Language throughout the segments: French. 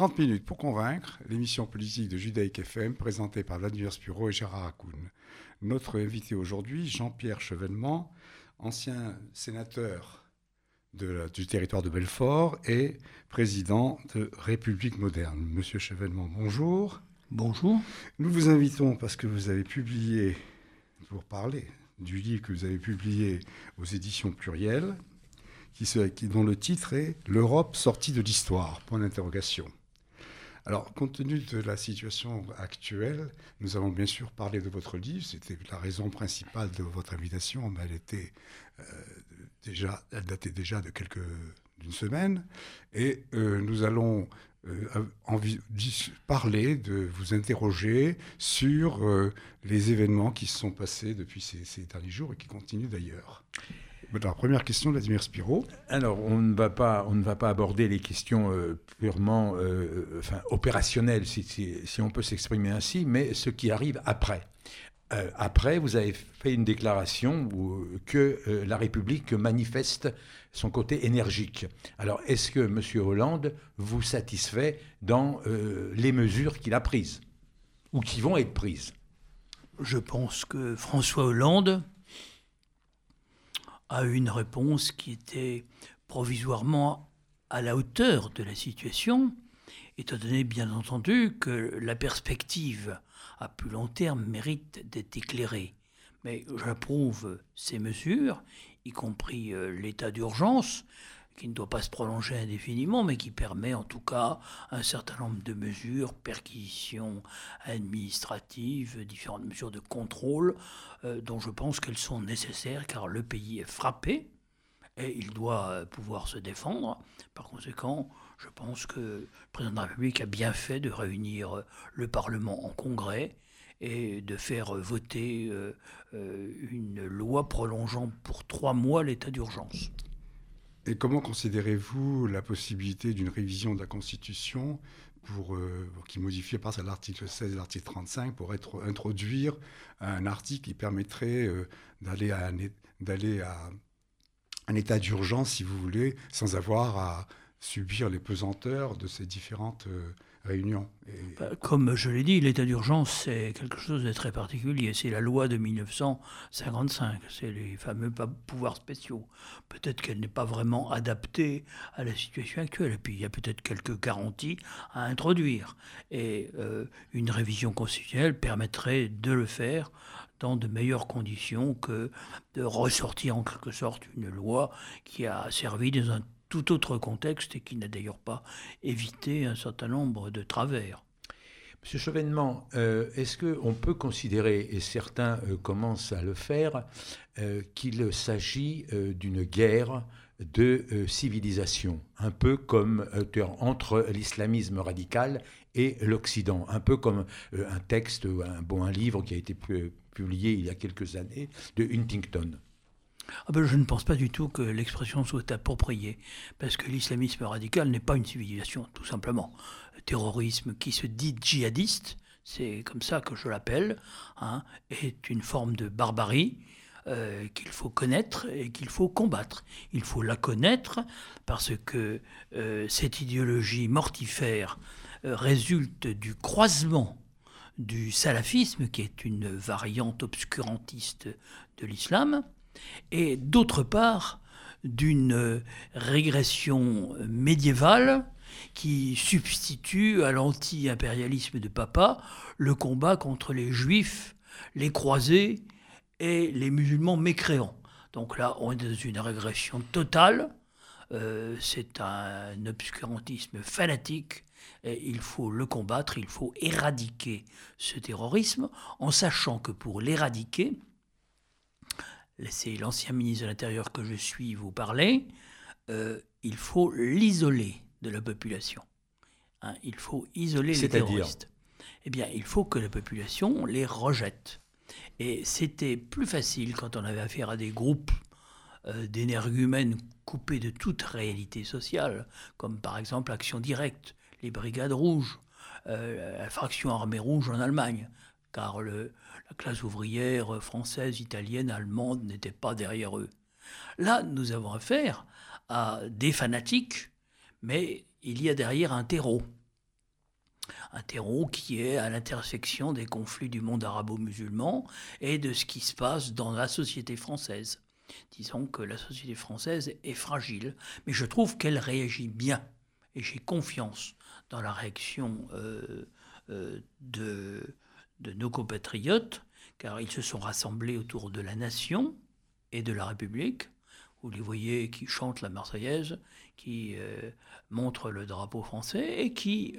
30 minutes pour convaincre, l'émission politique de Judaïque FM présentée par Vladimir Spuro et Gérard Hakoun. Notre invité aujourd'hui, Jean-Pierre Chevènement, ancien sénateur du territoire de Belfort et président de République moderne. Monsieur Chevènement, bonjour. Bonjour. Nous vous invitons parce que vous avez publié, pour parler du livre que vous avez publié aux éditions plurielles, qui, dont le titre est L'Europe sortie de l'histoire Point d'interrogation. Alors, compte tenu de la situation actuelle, nous allons bien sûr parler de votre livre. C'était la raison principale de votre invitation, mais elle était euh, déjà, elle datait déjà de quelques d'une semaine, et euh, nous allons euh, parler, de vous interroger sur les événements qui se sont passés depuis ces, ces derniers jours et qui continuent d'ailleurs. La première question, Vladimir Spiro. Alors, on ne va pas, on ne va pas aborder les questions euh, purement euh, enfin, opérationnelles, si, si, on peut s'exprimer ainsi, mais ce qui arrive après. Euh, après, vous avez fait une déclaration où, que la République manifeste son côté énergique. Alors, est-ce que M. Hollande vous satisfait dans les mesures qu'il a prises ou qui vont être prises? Je pense que François Hollande a eu une réponse qui était provisoirement à la hauteur de la situation, étant donné bien entendu que la perspective à plus long terme mérite d'être éclairée. Mais j'approuve ces mesures, y compris euh, l'état d'urgence, qui ne doit pas se prolonger indéfiniment, mais qui permet en tout cas un certain nombre de mesures, perquisitions administratives, différentes mesures de contrôle, euh, dont je pense qu'elles sont nécessaires car le pays est frappé et il doit euh, pouvoir se défendre. Par conséquent, je pense que le président de la République a bien fait de réunir euh, le Parlement en congrès et de faire voter une loi prolongeant pour trois mois l'état d'urgence. Et comment considérez-vous la possibilité d'une révision de la Constitution pour, euh, qui modifie par l'article 16 et l'article 35 pour introduire un article qui permettrait euh, d'aller à, à un état d'urgence, si vous voulez, sans avoir à subir les pesanteurs de ces différentes euh, réunion. Bah, comme je l'ai dit, l'état d'urgence, c'est quelque chose de très particulier. C'est la loi de 1955, c'est les fameux pouvoirs spéciaux. Peut-être qu'elle n'est pas vraiment adaptée à la situation actuelle. Et puis, il y a peut-être quelques garanties à introduire. Et euh, une révision constitutionnelle permettrait de le faire dans de meilleures conditions que de ressortir en quelque sorte une loi qui a servi dans un tout autre contexte et qui n'a d'ailleurs pas évité un certain nombre de travers. Monsieur Chevènement, euh, est-ce qu'on peut considérer, et certains euh, commencent à le faire, euh, qu'il s'agit d'une guerre de civilisation, un peu comme entre l'islamisme radical et l'Occident, un peu comme un texte, un bon un livre qui a été publié il y a quelques années de Huntington? Ah ben, je ne pense pas du tout que l'expression soit appropriée, parce que l'islamisme radical n'est pas une civilisation, tout simplement. Le terrorisme qui se dit djihadiste, c'est comme ça que je l'appelle, hein, est une forme de barbarie euh, qu'il faut connaître et qu'il faut combattre. Il faut la connaître parce que euh, cette idéologie mortifère euh, résulte du croisement du salafisme, qui est une variante obscurantiste de l'islam, et d'autre part d'une régression médiévale qui substitue à l'anti-impérialisme de Papa le combat contre les juifs, les croisés et les musulmans mécréants. Donc là, on est dans une régression totale. Euh, c'est un obscurantisme fanatique il faut le combattre, il faut éradiquer ce terrorisme en sachant que pour l'éradiquer, laisser l'ancien ministre de l'Intérieur que je suis vous parler, euh, il faut l'isoler de la population. Hein, il faut isoler les terroristes. Eh bien, il faut que la population les rejette. Et c'était plus facile quand on avait affaire à des groupes euh, d'énergumènes coupés de toute réalité sociale, comme par exemple Action Directe, les Brigades Rouges, euh, la fraction armée rouge en Allemagne, car la classe ouvrière française, italienne, allemande n'était pas derrière eux. Là, nous avons affaire à des fanatiques, mais il y a derrière un terreau. un terreau qui est à l'intersection des conflits du monde arabo-musulman et de ce qui se passe dans la société française. Disons que la société française est fragile, mais je trouve qu'elle réagit bien et j'ai confiance dans la réaction euh, euh, de, de nos compatriotes, car ils se sont rassemblés autour de la nation et de la République. Vous les voyez qui chantent la Marseillaise, qui euh, montrent le drapeau français et qui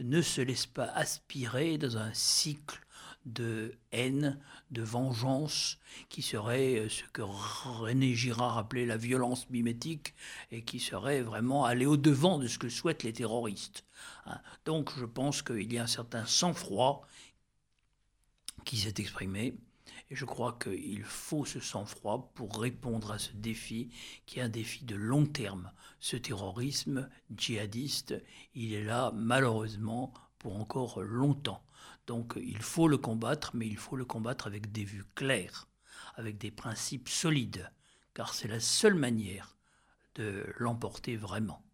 ne se laissent pas aspirer dans un cycle de haine, de vengeance, qui serait euh, ce que René Girard appelait la violence mimétique, et qui serait vraiment aller au-devant de ce que souhaitent les terroristes. Hein. Donc je pense qu'il y a un certain sang-froid qui s'est exprimé, et je crois qu'il faut ce sang-froid pour répondre à ce défi, qui est un défi de long terme. Ce terrorisme djihadiste, il est là malheureusement pour encore longtemps. Donc il faut le combattre, mais il faut le combattre avec des vues claires, avec des principes solides, car c'est la seule manière de l'emporter vraiment.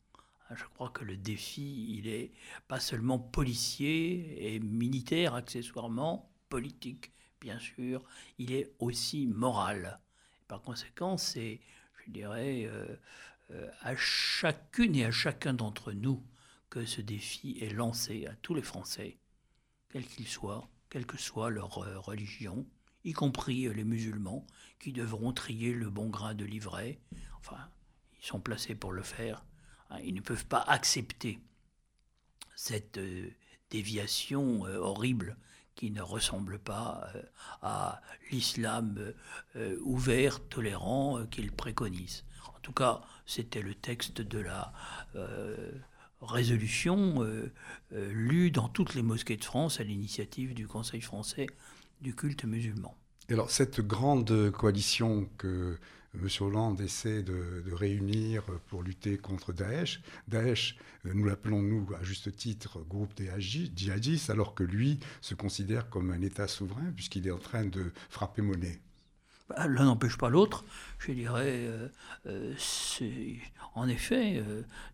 Je crois que le défi, il est pas seulement policier et militaire accessoirement, politique bien sûr, il est aussi moral. Par conséquent, c'est, je dirais, euh, euh, à chacune et à chacun d'entre nous que ce défi est lancé à tous les Français quels qu'ils soient, quelle que soit leur euh, religion, y compris les musulmans, qui devront trier le bon grain de livret. Enfin, ils sont placés pour le faire. Hein, ils ne peuvent pas accepter cette déviation horrible qui ne ressemble pas à l'islam ouvert, tolérant qu'ils préconisent. En tout cas, c'était le texte de la résolution euh, euh, lue dans toutes les mosquées de France à l'initiative du Conseil français du culte musulman. alors cette grande coalition que M. Hollande essaie de, réunir pour lutter contre Daesh. Daesh, euh, nous l'appelons, nous, à juste titre, groupe des djihadistes, alors que lui se considère comme un État souverain, puisqu'il est en train de frapper monnaie. Bah, l'un n'empêche pas l'autre. Je dirais, euh, euh, en effet,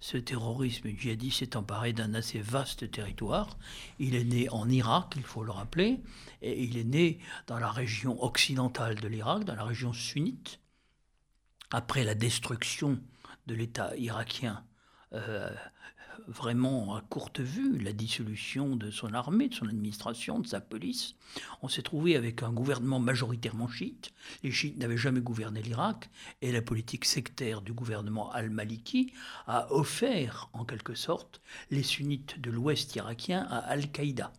ce terrorisme djihadiste s'est emparé d'un assez vaste territoire. Il est né en Irak, il faut le rappeler, et il est né dans la région occidentale de l'Irak, dans la région sunnite. Après la destruction de l'État irakien vraiment à courte vue la dissolution de son armée, de son administration, de sa police. On s'est trouvé avec un gouvernement majoritairement chiite. Les chiites n'avaient jamais gouverné l'Irak et la politique sectaire du gouvernement al-Maliki a offert en quelque sorte les sunnites de l'ouest irakien à Al-Qaïda.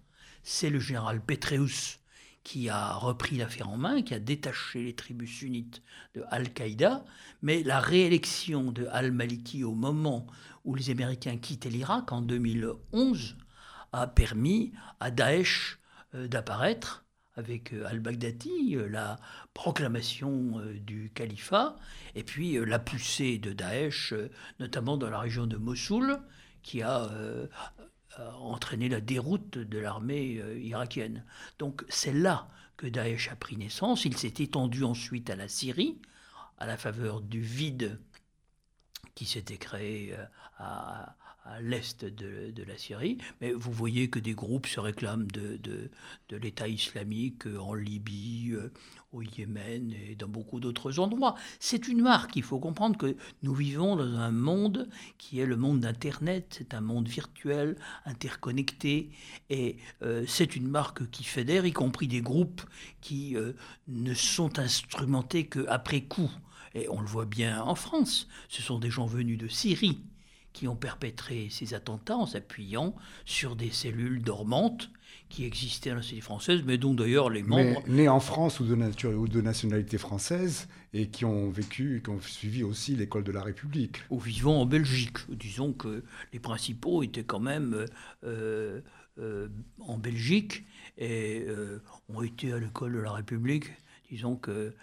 C'est le général Petreus qui a repris l'affaire en main, qui a détaché les tribus sunnites de Al-Qaïda, mais la réélection de al-Maliki au moment où les Américains quittaient l'Irak en 2011 a permis à Daesh euh, d'apparaître avec euh, al-Baghdadi, euh, la proclamation du califat, et puis la poussée de Daesh, notamment dans la région de Mossoul, qui a entraîné la déroute de l'armée irakienne. Donc c'est là que Daesh a pris naissance. Il s'est étendu ensuite à la Syrie, à la faveur du vide qui s'était créé euh, à, l'est de, la Syrie. Mais vous voyez que des groupes se réclament de, de, l'État islamique en Libye, euh, au Yémen et dans beaucoup d'autres endroits. C'est une marque. Il faut comprendre que nous vivons dans un monde qui est le monde d'Internet. C'est un monde virtuel, interconnecté. Et euh, c'est une marque qui fédère, y compris des groupes qui ne sont instrumentés qu'après coup. Et on le voit bien en France. Ce sont des gens venus de Syrie qui ont perpétré ces attentats en s'appuyant sur des cellules dormantes qui existaient dans la société française, mais dont d'ailleurs les membres... nés en France ou de, nature, ou de nationalité française, et qui ont vécu, qui ont suivi aussi l'école de la République. Ou vivant en Belgique. Disons que les principaux étaient quand même euh, euh, en Belgique et euh, ont été à l'école de la République. Disons que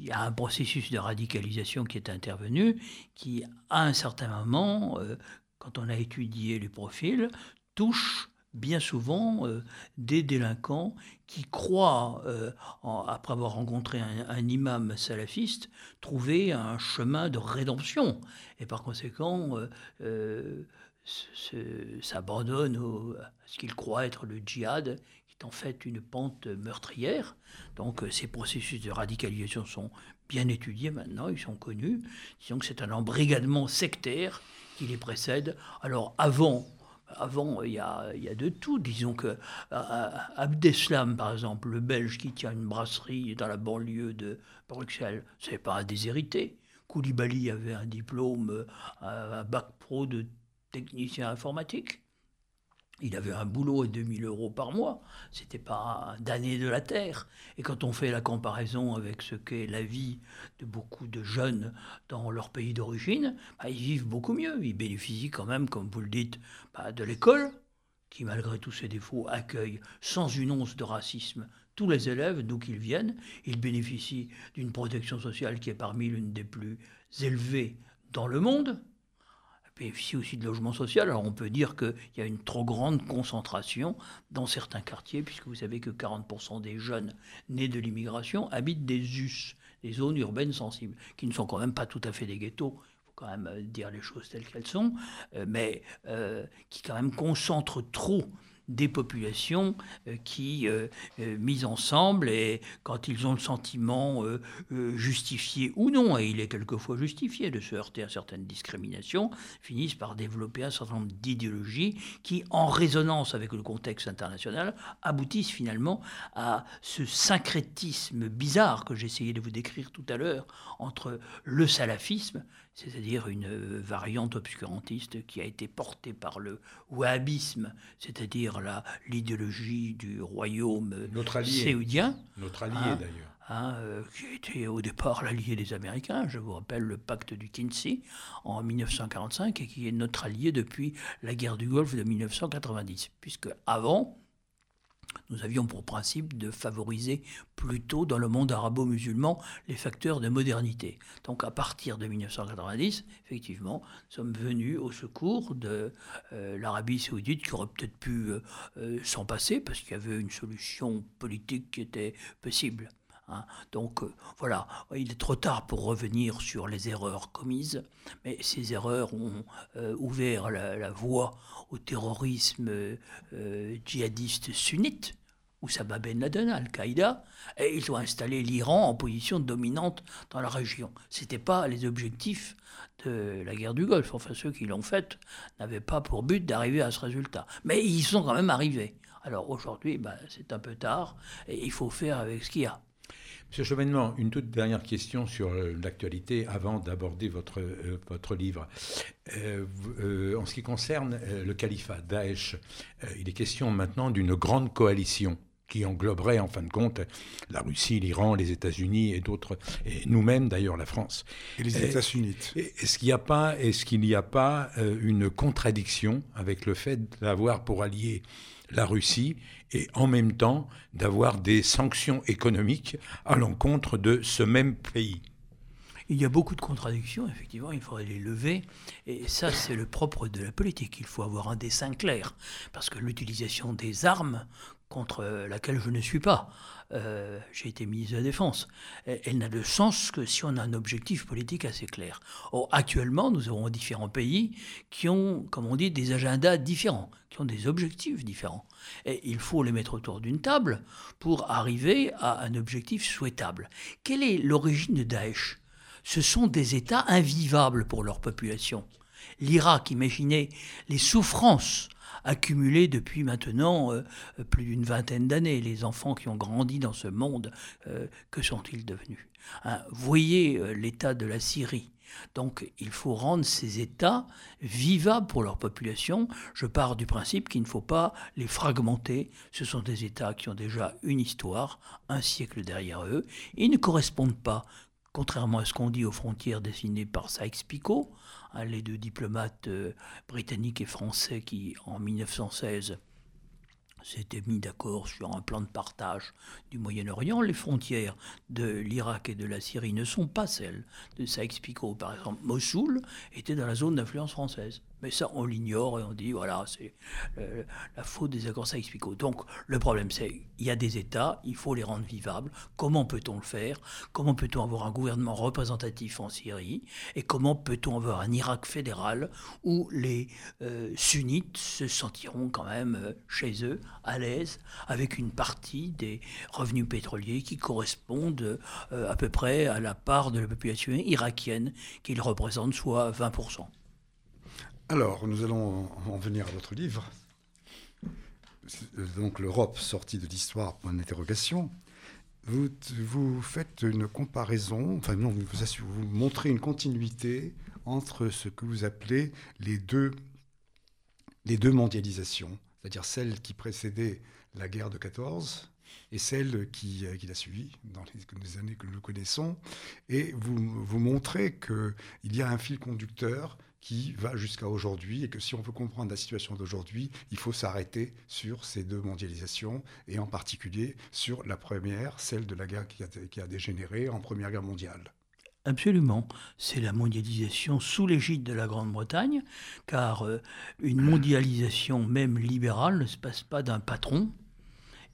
il y a un processus de radicalisation qui est intervenu, qui, à un certain moment, euh, quand on a étudié les profils, touche bien souvent euh, des délinquants qui croient, euh, après avoir rencontré un, imam salafiste, trouver un chemin de rédemption. Et par conséquent, s'abandonnent à ce qu'ils croient être le djihad, est en fait une pente meurtrière. Donc ces processus de radicalisation sont bien étudiés maintenant, ils sont connus. Disons que c'est un embrigadement sectaire qui les précède. Alors avant, avant, il y, a, il y a, de tout. Disons que Abdeslam, par exemple, le Belge qui tient une brasserie dans la banlieue de Bruxelles, c'est pas un déshérité. Koulibaly avait un diplôme, un bac pro de technicien informatique. Il avait un boulot et 2000 euros par mois. C'était pas damné de la terre. Et quand on fait la comparaison avec ce qu'est la vie de beaucoup de jeunes dans leur pays d'origine, bah, ils vivent beaucoup mieux. Ils bénéficient quand même, comme vous le dites, bah, de l'école, qui malgré tous ses défauts accueille sans une once de racisme tous les élèves, d'où qu'ils viennent. Ils bénéficient d'une protection sociale qui est parmi l'une des plus élevées dans le monde bénéficie aussi de logement social. Alors on peut dire qu'il y a une trop grande concentration dans certains quartiers, puisque vous savez que 40% des jeunes nés de l'immigration habitent des US, des zones urbaines sensibles, qui ne sont quand même pas tout à fait des ghettos. Quand même euh, dire les choses telles qu'elles sont, euh, mais euh, qui quand même concentrent trop des populations euh, qui, euh, euh, mises ensemble, et quand ils ont le sentiment justifié ou non, et il est quelquefois justifié de se heurter à certaines discriminations, finissent par développer un certain nombre d'idéologies qui, en résonance avec le contexte international, aboutissent finalement à ce syncrétisme bizarre que j'essayais de vous décrire tout à l'heure entre le salafisme, c'est-à-dire une euh, variante obscurantiste qui a été portée par le wahhabisme, c'est-à-dire l'idéologie du royaume notre séoudien. Notre allié hein, d'ailleurs. Hein, euh, qui était au départ l'allié des Américains, je vous rappelle le pacte du Kinsey en 1945 et qui est notre allié depuis la guerre du Golfe de 1990, puisque avant, nous avions pour principe de favoriser plutôt dans le monde arabo-musulman les facteurs de modernité. Donc à partir de 1990, effectivement, nous sommes venus au secours de euh, l'Arabie saoudite qui aurait peut-être pu euh, euh, s'en passer parce qu'il y avait une solution politique qui était possible. Hein. Donc euh, voilà, il est trop tard pour revenir sur les erreurs commises, mais ces erreurs ont euh, ouvert la, voie au terrorisme euh, djihadiste sunnite. Oussama Ben Laden, Al-Qaïda, et ils ont installé l'Iran en position dominante dans la région. Ce n'étaient pas les objectifs de la guerre du Golfe. Enfin, ceux qui l'ont faite n'avaient pas pour but d'arriver à ce résultat. Mais ils sont quand même arrivés. Alors aujourd'hui, ben, c'est un peu tard, et il faut faire avec ce qu'il y a. Monsieur Chevènement, une toute dernière question sur euh, l'actualité avant d'aborder votre, euh, votre livre. Euh, en ce qui concerne le califat Daesh, il est question maintenant d'une grande coalition qui engloberait en fin de compte la Russie, l'Iran, les États-Unis et d'autres, et nous-mêmes d'ailleurs la France. Et les États-Unis. Est-ce qu'il n'y a pas, est-ce qu'il n'y a pas une contradiction avec le fait d'avoir pour allié la Russie et en même temps d'avoir des sanctions économiques à l'encontre de ce même pays. Il y a beaucoup de contradictions, effectivement, il faudrait les lever. Et ça, c'est le propre de la politique. Il faut avoir un dessin clair. Parce que l'utilisation des armes contre laquelle je ne suis pas. Euh, j'ai été ministre de la Défense. Elle, n'a de sens que si on a un objectif politique assez clair. Actuellement, nous avons différents pays qui ont, comme on dit, des agendas différents, qui ont des objectifs différents. Et il faut les mettre autour d'une table pour arriver à un objectif souhaitable. Quelle est l'origine de Daesh? Ce sont des États invivables pour leur population. L'Irak, imaginez les souffrances accumulé depuis maintenant euh, plus d'une vingtaine d'années. Les enfants qui ont grandi dans ce monde, euh, que sont-ils devenus? Hein, Voyez euh, l'état de la Syrie. Donc il faut rendre ces États vivables pour leur population. Je pars du principe qu'il ne faut pas les fragmenter. Ce sont des États qui ont déjà une histoire, un siècle derrière eux. Ils ne correspondent pas, contrairement à ce qu'on dit aux frontières dessinées par Sykes-Picot, Les deux diplomates euh, britanniques et français qui, en 1916, s'étaient mis d'accord sur un plan de partage du Moyen-Orient. Les frontières de l'Irak et de la Syrie ne sont pas celles de Sykes-Picot. Par exemple, Mossoul était dans la zone d'influence française. Mais ça, on l'ignore et on dit, voilà, c'est euh, la faute des accords saïx Donc, le problème, c'est il y a des États, il faut les rendre vivables. Comment peut-on le faire? Comment peut-on avoir un gouvernement représentatif en Syrie? Et comment peut-on avoir un Irak fédéral où les euh, sunnites se sentiront quand même euh, chez eux, à l'aise, avec une partie des revenus pétroliers qui correspondent à peu près à la part de la population irakienne qu'ils représentent, soit 20%. Alors, nous allons en venir à votre livre. Donc, l'Europe sortie de l'histoire, point d'interrogation. Vous, vous faites une comparaison, enfin non, vous, montrez une continuité entre ce que vous appelez les deux mondialisations, c'est-à-dire celle qui précédait la guerre de 14 et celle qui, qui l'a suivie dans les, années que nous connaissons. Et vous, vous montrez qu'il y a un fil conducteur qui va jusqu'à aujourd'hui et que si on veut comprendre la situation d'aujourd'hui, il faut s'arrêter sur ces deux mondialisations et en particulier sur la première, celle de la guerre qui a dégénéré en Première Guerre mondiale. Absolument. C'est la mondialisation sous l'égide de la Grande-Bretagne, car euh, une mondialisation même libérale ne se passe pas d'un patron.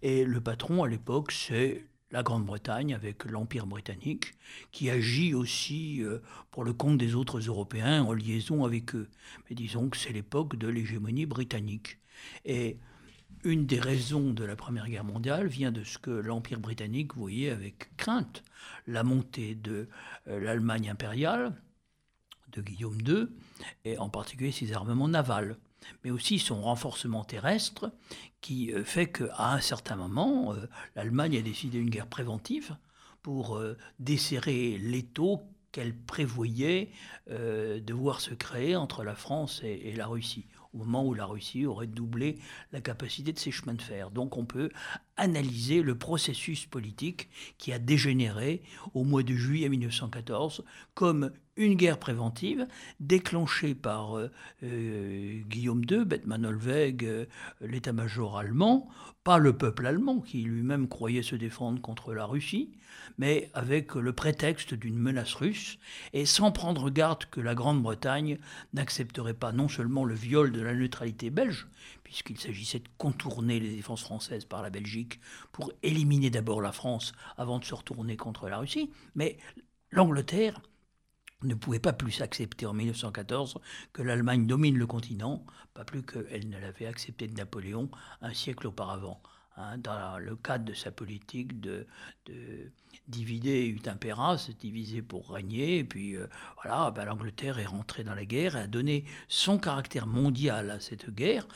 Et le patron, à l'époque, c'est la Grande-Bretagne avec l'Empire britannique, qui agit aussi euh, pour le compte des autres Européens en liaison avec eux. Mais disons que c'est l'époque de l'hégémonie britannique. Et une des raisons de la Première Guerre mondiale vient de ce que l'Empire britannique voyait avec crainte, la montée de euh, l'Allemagne impériale, de Guillaume II, et en particulier ses armements navals mais aussi son renforcement terrestre, qui euh, fait qu'à un certain moment, euh, l'Allemagne a décidé une guerre préventive pour desserrer l'étau qu'elle prévoyait de voir se créer entre la France et, la Russie, au moment où la Russie aurait doublé la capacité de ses chemins de fer. Donc on peut analyser le processus politique qui a dégénéré au mois de juillet 1914 comme une guerre préventive déclenchée par euh, euh, Guillaume II, Bethmann Olweg, euh, l'état-major allemand, pas le peuple allemand qui lui-même croyait se défendre contre la Russie, mais avec le prétexte d'une menace russe et sans prendre garde que la Grande-Bretagne n'accepterait pas non seulement le viol de la neutralité belge, puisqu'il s'agissait de contourner les défenses françaises par la Belgique pour éliminer d'abord la France avant de se retourner contre la Russie, mais l'Angleterre ne pouvait pas plus accepter en 1914 que l'Allemagne domine le continent, pas plus qu'elle ne l'avait accepté de Napoléon un siècle auparavant. Hein, dans le cadre de sa politique de, de divider ut impera, se diviser pour régner, et puis euh, voilà, ben, l'Angleterre est rentrée dans la guerre et a donné son caractère mondial à cette guerre,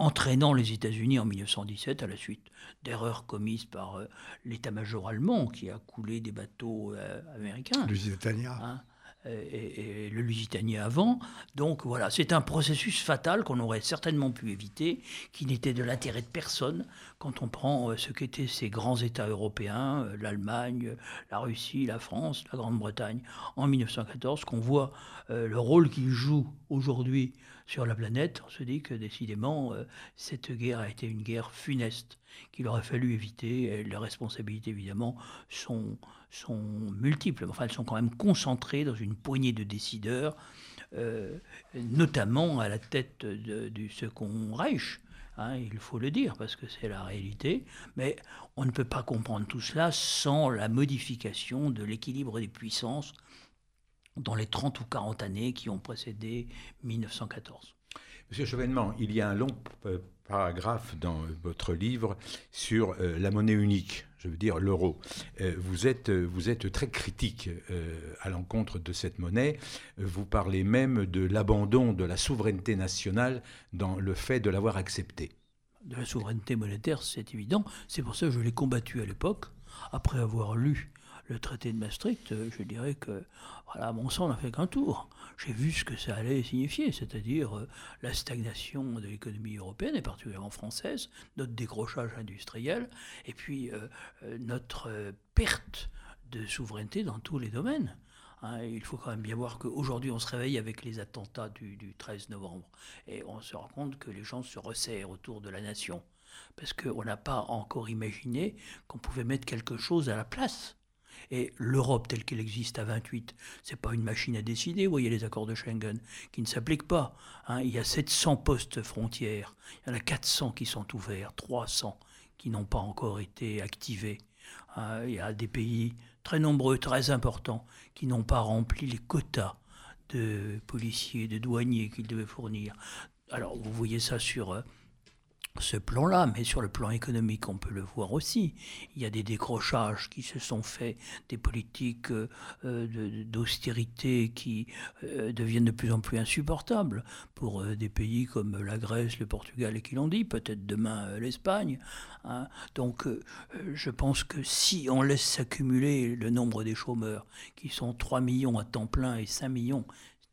entraînant les États-Unis en 1917 à la suite d'erreurs commises par euh, l'état-major allemand qui a coulé des bateaux euh, américains. Lusitania. Hein, et, le Lusitanien avant. Donc voilà, c'est un processus fatal qu'on aurait certainement pu éviter, qui n'était de l'intérêt de personne quand on prend euh, ce qu'étaient ces grands États européens, euh, l'Allemagne, la Russie, la France, la Grande-Bretagne, en 1914, qu'on voit euh, le rôle qu'ils jouent aujourd'hui sur la planète, on se dit que décidément, cette guerre a été une guerre funeste qu'il aurait fallu éviter. Les responsabilités, évidemment, sont, sont multiples. Enfin, elles sont quand même concentrées dans une poignée de décideurs, euh, notamment à la tête du Second Reich. Hein, il faut le dire parce que c'est la réalité, mais on ne peut pas comprendre tout cela sans la modification de l'équilibre des puissances dans les 30 ou 40 années qui ont précédé 1914. Monsieur Chevènement, il y a un long euh, paragraphe dans votre livre sur euh, la monnaie unique, je veux dire l'euro. Euh, vous, êtes, vous êtes très critique à l'encontre de cette monnaie. Vous parlez même de l'abandon de la souveraineté nationale dans le fait de l'avoir acceptée. De la souveraineté monétaire, c'est évident. C'est pour ça que je l'ai combattu à l'époque, après avoir lu le traité de Maastricht, euh, je dirais que, voilà, mon sang n'a fait qu'un tour. J'ai vu ce que ça allait signifier, c'est-à-dire euh, la stagnation de l'économie européenne, et particulièrement française, notre décrochage industriel, et puis euh, notre perte de souveraineté dans tous les domaines. Hein. il faut quand même bien voir qu'aujourd'hui, on se réveille avec les attentats du, 13 novembre. Et on se rend compte que les gens se resserrent autour de la nation. Parce qu'on n'a pas encore imaginé qu'on pouvait mettre quelque chose à la place Et l'Europe telle qu'elle existe à 28, c'est pas une machine à décider. Vous voyez les accords de Schengen qui ne s'appliquent pas. Hein. Il y a 700 postes frontières. Il y en a 400 qui sont ouverts, 300 qui n'ont pas encore été activés. Hein. Il y a des pays très nombreux, très importants, qui n'ont pas rempli les quotas de policiers, de douaniers qu'ils devaient fournir. Alors, vous voyez ça sur euh, ce plan-là, mais sur le plan économique, on peut le voir aussi. Il y a des décrochages qui se sont faits, des politiques euh, d'austérité qui euh, deviennent de plus en plus insupportables pour euh, des pays comme la Grèce, le Portugal et qui l'ont dit, peut-être demain l'Espagne. Hein. Donc je pense que si on laisse s'accumuler le nombre des chômeurs, qui sont 3 millions à temps plein et 5 millions,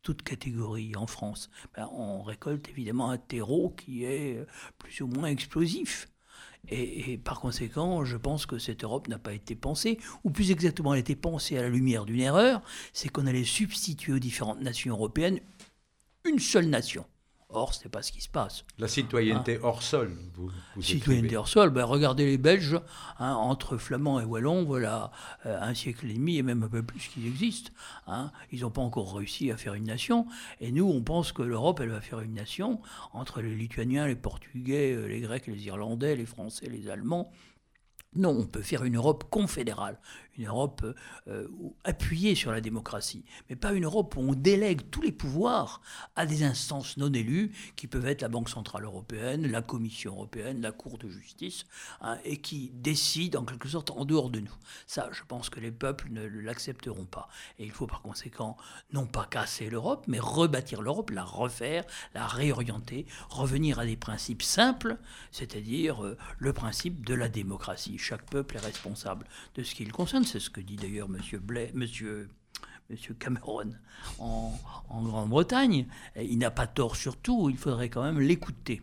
toute catégorie en France, ben, on récolte évidemment un terreau qui est euh, plus ou moins explosif. Et, par conséquent, je pense que cette Europe n'a pas été pensée, ou plus exactement, elle a été pensée à la lumière d'une erreur, c'est qu'on allait substituer aux différentes nations européennes une seule nation. Or, ce n'est pas ce qui se passe. La citoyenneté hein hors sol, vous, vous Citoyenneté hors sol, ben, regardez les Belges, hein, entre Flamands et Wallons, voilà euh, un siècle et demi et même un peu plus qu'ils existent. Hein. Ils n'ont pas encore réussi à faire une nation. Et nous, on pense que l'Europe, elle va faire une nation entre les Lituaniens, les Portugais, euh, les Grecs, les Irlandais, les Français, les Allemands. Non, on peut faire une Europe confédérale, une Europe euh, appuyée sur la démocratie, mais pas une Europe où on délègue tous les pouvoirs à des instances non élues, qui peuvent être la Banque Centrale Européenne, la Commission Européenne, la Cour de justice, hein, et qui décident en quelque sorte en dehors de nous. Ça, je pense que les peuples ne l'accepteront pas. Et il faut par conséquent non pas casser l'Europe, mais rebâtir l'Europe, la refaire, la réorienter, revenir à des principes simples, c'est-à-dire euh, le principe de la démocratie chaque peuple est responsable de ce qui le concerne. C'est ce que dit d'ailleurs M. Monsieur, Monsieur Cameron en, Grande-Bretagne. Il n'a pas tort sur tout, il faudrait quand même l'écouter.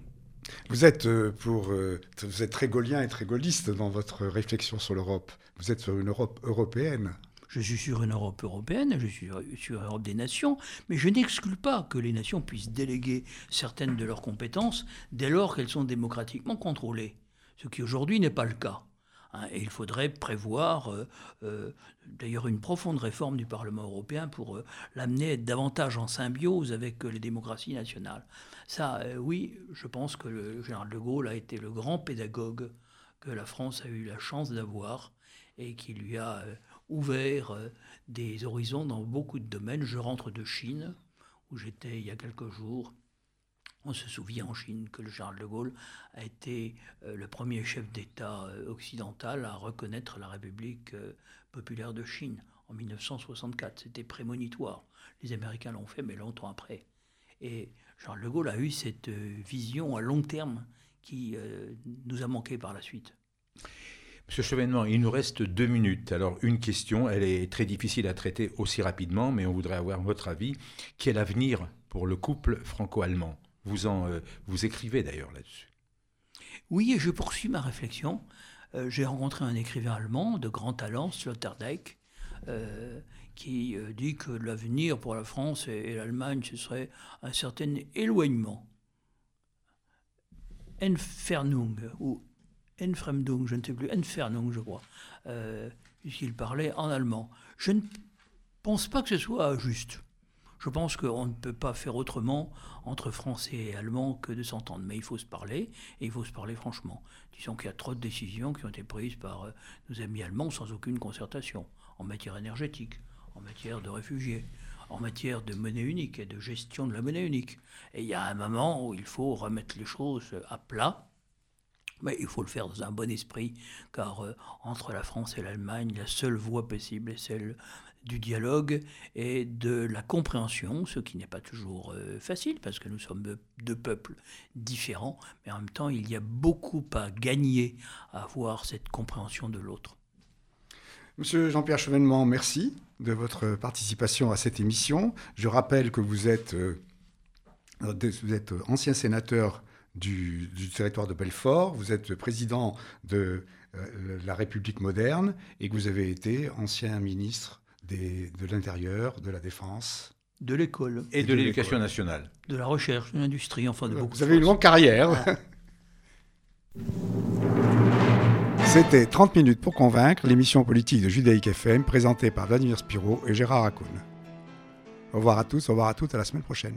Vous êtes, euh, pour, euh, vous êtes très gaullien et très gaulliste dans votre réflexion sur l'Europe. Vous êtes sur une Europe européenne. Je suis sur une Europe européenne, je suis sur l'Europe des nations, mais je n'exclus pas que les nations puissent déléguer certaines de leurs compétences dès lors qu'elles sont démocratiquement contrôlées, ce qui aujourd'hui n'est pas le cas. Hein, et il faudrait prévoir euh, euh, d'ailleurs une profonde réforme du Parlement européen pour euh, l'amener davantage en symbiose avec les démocraties nationales. Ça, oui, je pense que le général de Gaulle a été le grand pédagogue que la France a eu la chance d'avoir et qui lui a ouvert des horizons dans beaucoup de domaines. Je rentre de Chine, où j'étais il y a quelques jours, on se souvient en Chine que le Charles de Gaulle a été euh, le premier chef d'État euh, occidental à reconnaître la République euh, populaire de Chine en 1964. C'était prémonitoire. Les Américains l'ont fait, mais longtemps après. Et Charles de Gaulle a eu cette vision à long terme qui nous a manqué par la suite. Monsieur Chevènement, il nous reste deux minutes. Alors, une question, elle est très difficile à traiter aussi rapidement, mais on voudrait avoir votre avis. Quel avenir pour le couple franco-allemand? Vous, en, euh, vous écrivez d'ailleurs là-dessus. Oui, et je poursuis ma réflexion. Euh, j'ai rencontré un écrivain allemand de grand talent, Sloterdijk, euh, qui dit que l'avenir pour la France et, l'Allemagne, ce serait un certain éloignement. Entfernung, ou Entfremdung, je ne sais plus, Entfernung, je crois, puisqu'il parlait en allemand. Je ne pense pas que ce soit juste. Je pense qu'on ne peut pas faire autrement entre Français et Allemands que de s'entendre. Mais il faut se parler, et il faut se parler franchement. Disons qu'il y a trop de décisions qui ont été prises par euh, nos amis allemands sans aucune concertation, en matière énergétique, en matière de réfugiés, en matière de monnaie unique et de gestion de la monnaie unique. Et il y a un moment où il faut remettre les choses à plat. Mais il faut le faire dans un bon esprit, car euh, entre la France et l'Allemagne, la seule voie possible est celle du dialogue et de la compréhension, ce qui n'est pas toujours euh, facile parce que nous sommes deux peuples différents, mais en même temps il y a beaucoup à gagner à avoir cette compréhension de l'autre. Monsieur Jean-Pierre Chevènement, merci de votre participation à cette émission. Je rappelle que vous êtes, euh, ancien sénateur du, territoire de Belfort, vous êtes président de euh, la République moderne et que vous avez été ancien ministre de l'intérieur, de la défense. De l'école. Et, de, l'éducation nationale. De la recherche, de l'industrie, enfin de beaucoup Vous avez une longue carrière. C'était 30 minutes pour convaincre, l'émission politique de Judaïque FM présentée par Vladimir Spiro et Gérard Hakoun. Au revoir à tous, au revoir à toutes, à la semaine prochaine.